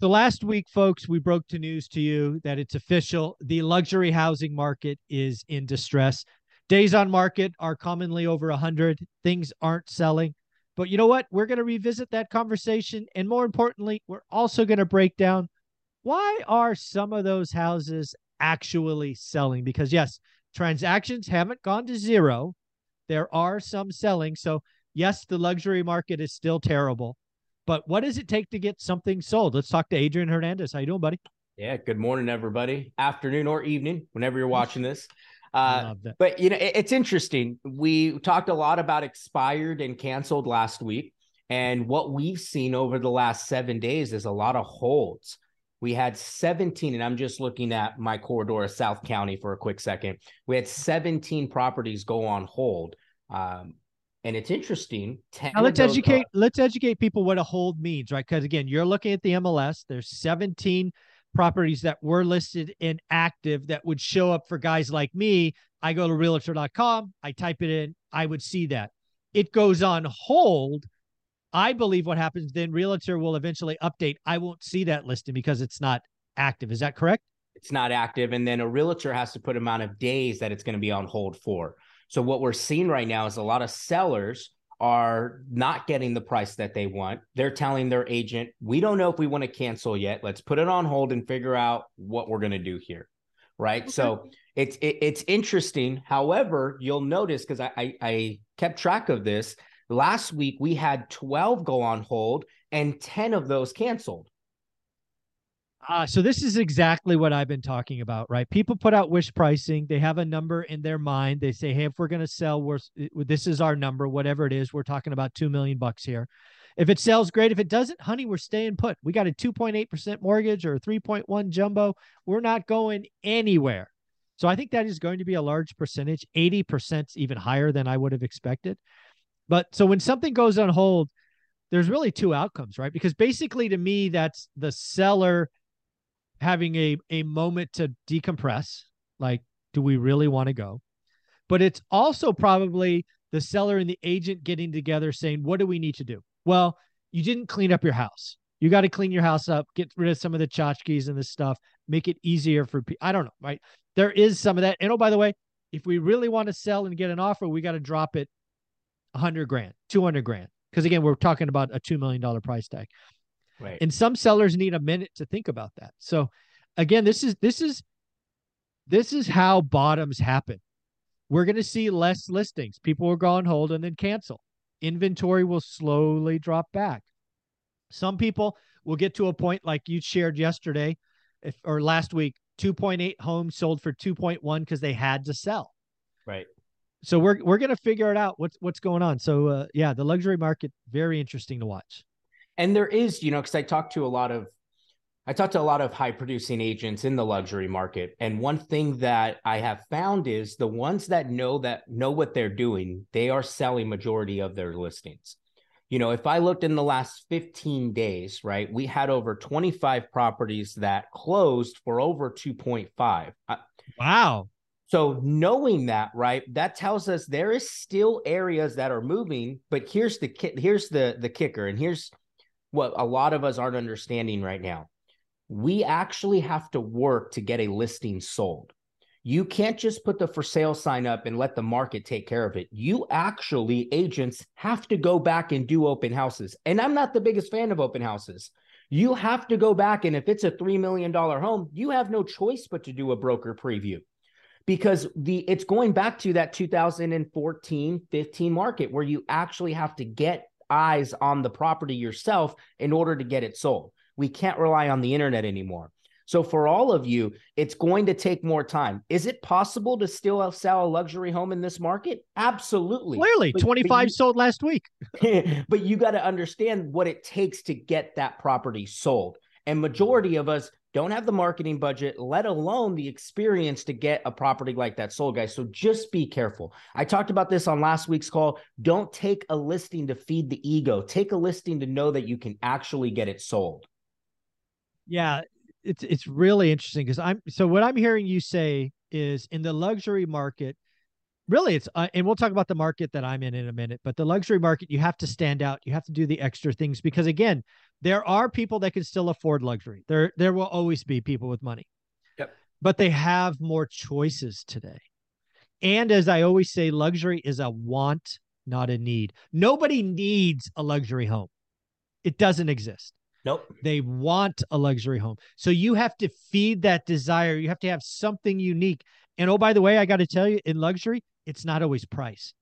So last week, folks, we broke the news to you that it's official. The luxury housing market is in distress. Days on market are commonly over 100. Things aren't selling. But you know what? We're going to revisit that conversation. And more importantly, we're also going to break down why are some of those houses actually selling? Because, yes, transactions haven't gone to zero. There are some selling. So, yes, the luxury market is still terrible. But what does it take to get something sold? Let's talk to Adrian Hernandez. How you doing, buddy? Yeah, good morning, everybody. Afternoon or evening, whenever you're watching this. Uh, but you know, it, it's interesting. We talked a lot about expired and canceled last week, and what we've seen over the last seven days is a lot of holds. We had 17, and I'm just looking at my corridor of South County for a quick second. We had 17 properties go on hold. Um, and it's interesting. Now let's educate. Are- let's educate people what a hold means, right? Because again, you're looking at the MLS. There's 17 properties that were listed in active that would show up for guys like me. I go to realtor.com, I type it in, I would see that. It goes on hold. I believe what happens then, realtor will eventually update. I won't see that listing because it's not active. Is that correct? It's not active. And then a realtor has to put amount of days that it's going to be on hold for. So what we're seeing right now is a lot of sellers are not getting the price that they want. They're telling their agent, "We don't know if we want to cancel yet. Let's put it on hold and figure out what we're going to do here." Right? Okay. So it's it, it's interesting. However, you'll notice because I, I I kept track of this. Last week we had 12 go on hold and 10 of those canceled. Uh, so this is exactly what I've been talking about, right? People put out wish pricing. They have a number in their mind. They say, "Hey, if we're going to sell, we're this is our number, whatever it is. We're talking about two million bucks here. If it sells, great. If it doesn't, honey, we're staying put. We got a 2.8% mortgage or a 3.1 jumbo. We're not going anywhere. So I think that is going to be a large percentage. 80% even higher than I would have expected. But so when something goes on hold, there's really two outcomes, right? Because basically, to me, that's the seller having a a moment to decompress like do we really want to go? But it's also probably the seller and the agent getting together saying what do we need to do? Well you didn't clean up your house. You got to clean your house up get rid of some of the tchotchkes and this stuff make it easier for people i don't know right? There is some of that and oh by the way if we really want to sell and get an offer we got to drop it 100 grand 200 grand because again we're talking about a $2 million price tag Right. And some sellers need a minute to think about that. So again, this is this is this is how bottoms happen. We're going to see less listings. People will go on hold and then cancel. Inventory will slowly drop back. Some people will get to a point like you shared yesterday if, or last week 2.8 homes sold for 2.1 because they had to sell. Right. So we're we're going to figure it out what's what's going on. So uh, yeah, the luxury market very interesting to watch and there is you know because i talked to a lot of i talked to a lot of high producing agents in the luxury market. And one thing that i have found is the ones that know that know what they're doing they are selling majority of their listings. You know if i looked in the last 15 days right we had over 25 properties that closed for over 2.5 uh, wow. so knowing that, right, that tells us there is still areas that are moving, but here's the here's the the kicker, and here's what a lot of us aren't understanding right now. We actually have to work to get a listing sold. You can't just put the for sale sign up and let the market take care of it. You actually, agents, have to go back and do open houses. And I'm not the biggest fan of open houses. You have to go back, and if it's a $3 million home, you have no choice but to do a broker preview because the it's going back to that 2014 15 market where you actually have to get eyes on the property yourself in order to get it sold. We can't rely on the internet anymore. So for all of you, it's going to take more time. Is it possible to still sell a luxury home in this market? Absolutely. Clearly, but, 25 but you, sold last week. but you got to understand what it takes to get that property sold. And majority of us don't have the marketing budget, let alone the experience to get a property like that sold, guys. So just be careful. I talked about this on last week's call. Don't take a listing to feed the ego, take a listing to know that you can actually get it sold. Yeah, it's it's really interesting because I'm so what I'm hearing you say is in the luxury market, really it's uh, and we'll talk about the market that i'm in in a minute but the luxury market you have to stand out you have to do the extra things because again there are people that can still afford luxury there there will always be people with money yep but they have more choices today and as i always say luxury is a want not a need nobody needs a luxury home it doesn't exist Nope. They want a luxury home. So you have to feed that desire. You have to have something unique. And oh, by the way, I got to tell you, in luxury, it's not always price.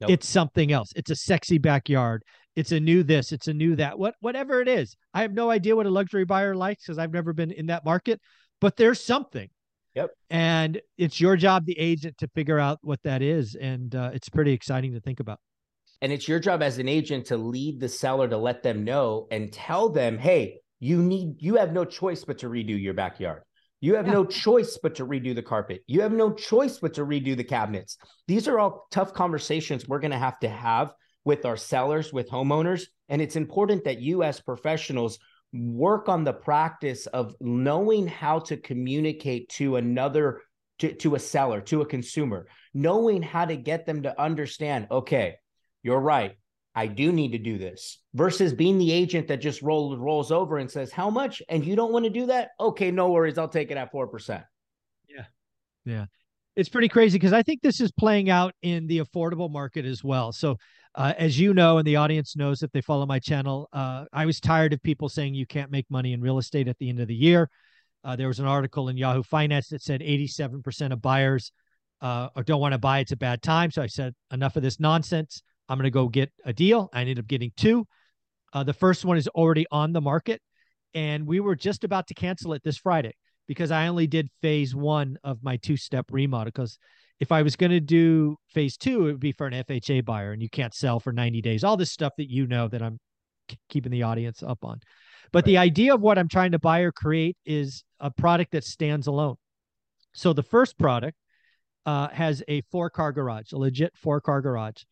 Nope. It's something else. It's a sexy backyard. It's a new this. It's a new that. What whatever it is. I have no idea what a luxury buyer likes because I've never been in that market. But there's something. Yep. And it's your job, the agent, to figure out what that is. And uh, it's pretty exciting to think about. And it's your job as an agent to lead the seller to let them know and tell them, hey, you need, you have no choice but to redo your backyard. You have yeah. no choice but to redo the carpet. You have no choice but to redo the cabinets. These are all tough conversations we're going to have to have with our sellers, with homeowners. And it's important that you, as professionals, work on the practice of knowing how to communicate to another, to, to a seller, to a consumer, knowing how to get them to understand, okay, you're right. I do need to do this versus being the agent that just rolls rolls over and says, How much? And you don't want to do that? Okay, no worries. I'll take it at 4%. Yeah. Yeah. It's pretty crazy because I think this is playing out in the affordable market as well. So, uh, as you know, and the audience knows if they follow my channel, uh, I was tired of people saying you can't make money in real estate at the end of the year. Uh, there was an article in Yahoo Finance that said 87% of buyers uh, don't want to buy. It's a bad time. So I said, enough of this nonsense. I'm going to go get a deal. I ended up getting two. Uh, the first one is already on the market, and we were just about to cancel it this Friday because I only did phase one of my two step remodel. Because if I was going to do phase two, it would be for an FHA buyer, and you can't sell for 90 days. All this stuff that you know that I'm keeping the audience up on. But right. the idea of what I'm trying to buy or create is a product that stands alone. So the first product uh, has a four car garage, a legit four car garage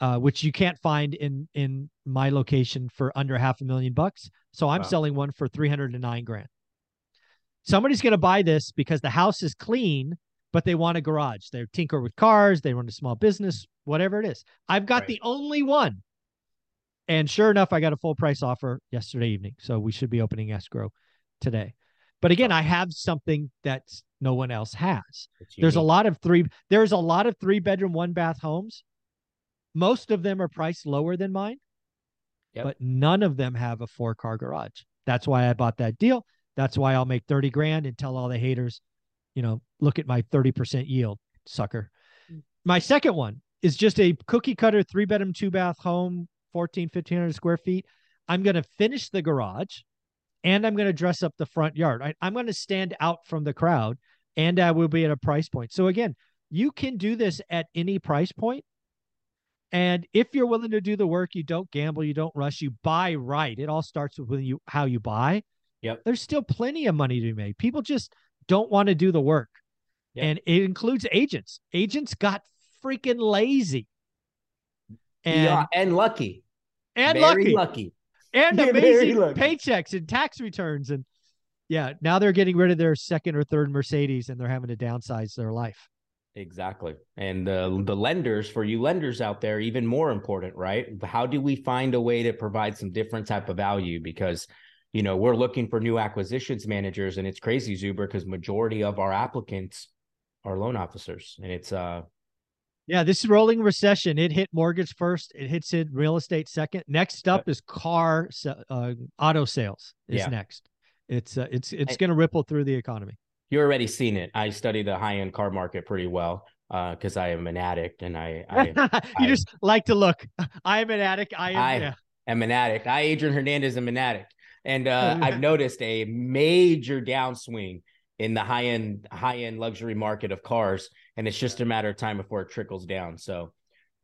uh, which you can't find in in my location for under half a million bucks. So I'm wow. selling one for 309 grand. Somebody's going to buy this because the house is clean, but they want a garage. They tinker with cars, they run a small business, whatever it is. I've got right. the only one. And sure enough, I got a full price offer yesterday evening. So we should be opening escrow today. But again, I have something that no one else has. There's a lot of three there's a lot of three bedroom, one bath homes most of them are priced lower than mine, yep. but none of them have a four car garage. That's why I bought that deal. That's why I'll make 30 grand and tell all the haters, you know, look at my 30% yield, sucker. Mm. My second one is just a cookie cutter three bedroom, two bath home, 14, 1500 square feet. I'm going to finish the garage and I'm going to dress up the front yard. I, I'm going to stand out from the crowd and I will be at a price point. So again, you can do this at any price point and if you're willing to do the work, you don't gamble, you don't rush, you buy right. It all starts with you how you buy. Yep. There's still plenty of money to be made. People just don't want to do the work. Yep. And it includes agents. Agents got freaking lazy. And yeah, and lucky. And Very lucky. lucky. And amazing paychecks and tax returns. And yeah, now they're getting rid of their second or third Mercedes and they're having to downsize their life. Exactly. And uh, the lenders for you lenders out there, even more important, right? How do we find a way to provide some different type of value? Because, you know, we're looking for new acquisitions managers and it's crazy, Zuber, because majority of our applicants are loan officers. And it's uh yeah, this is rolling recession. It hit mortgage first. It hits it real estate second. Next up yep. is car uh, auto sales is yeah. next. It's uh, it's it's going to ripple through the economy you already seen it. I study the high end car market pretty well because uh, I am an addict and I, I you I, just like to look. I am an addict. I am, I yeah. am an addict. I, Adrian Hernandez, am an addict, and uh, I've noticed a major downswing in the high end high end luxury market of cars, and it's just a matter of time before it trickles down. So.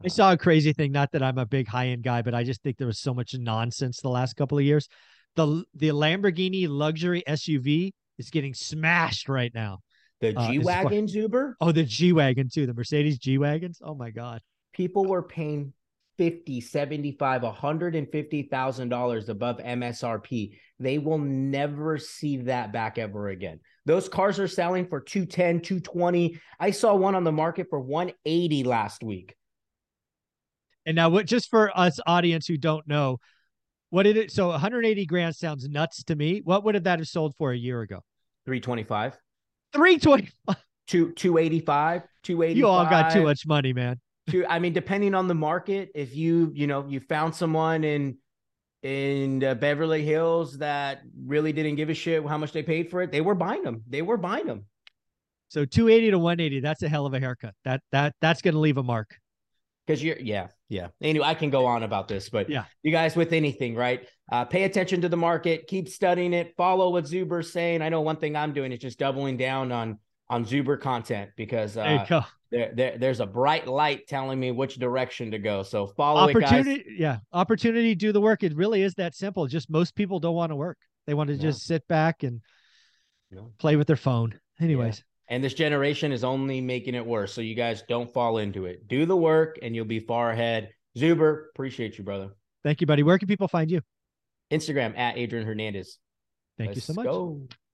I saw a crazy thing. Not that I'm a big high end guy, but I just think there was so much nonsense the last couple of years. The the Lamborghini luxury SUV is getting smashed right now. The G Wagon, uh, Zuber? Oh, the G Wagon too. The Mercedes G Wagons. Oh my God. People were paying 50 75 150000 dollars above msrp they will never see that back ever again those cars are selling for 210 220 i saw one on the market for 180 last week and now what just for us audience who don't know what did it so 180 grand sounds nuts to me. What would have that have sold for a year ago? 325 325 Two, 285 285 you all got too much money man. To i mean depending on the market if you you know you found someone in in uh, beverly hills that really didn't give a shit how much they paid for it they were buying them they were buying them so 280 to 180 that's a hell of a haircut. That that that's going to leave a mark. Because you're yeah yeah. Anyway i can go on about this but yeah. you guys with anything right? Uh, pay attention to the market keep studying it follow what zuber's saying. I know one thing i'm doing is just doubling down on on zuber content because uh, there, there, there, there's a bright light telling me which direction to go. So follow opportunity it, yeah opportunity do the work. It really is that simple. Just most people don't want to work. They want to yeah. just sit back and play with their phone. Anyways. yeah. And this generation is only making it worse. So you guys don't fall into it. Do the work and you'll be far ahead. Zuber, appreciate you, brother. Thank you, buddy. Where can people find you? Instagram at Adrian Hernandez. Thank Let's you so much. Go.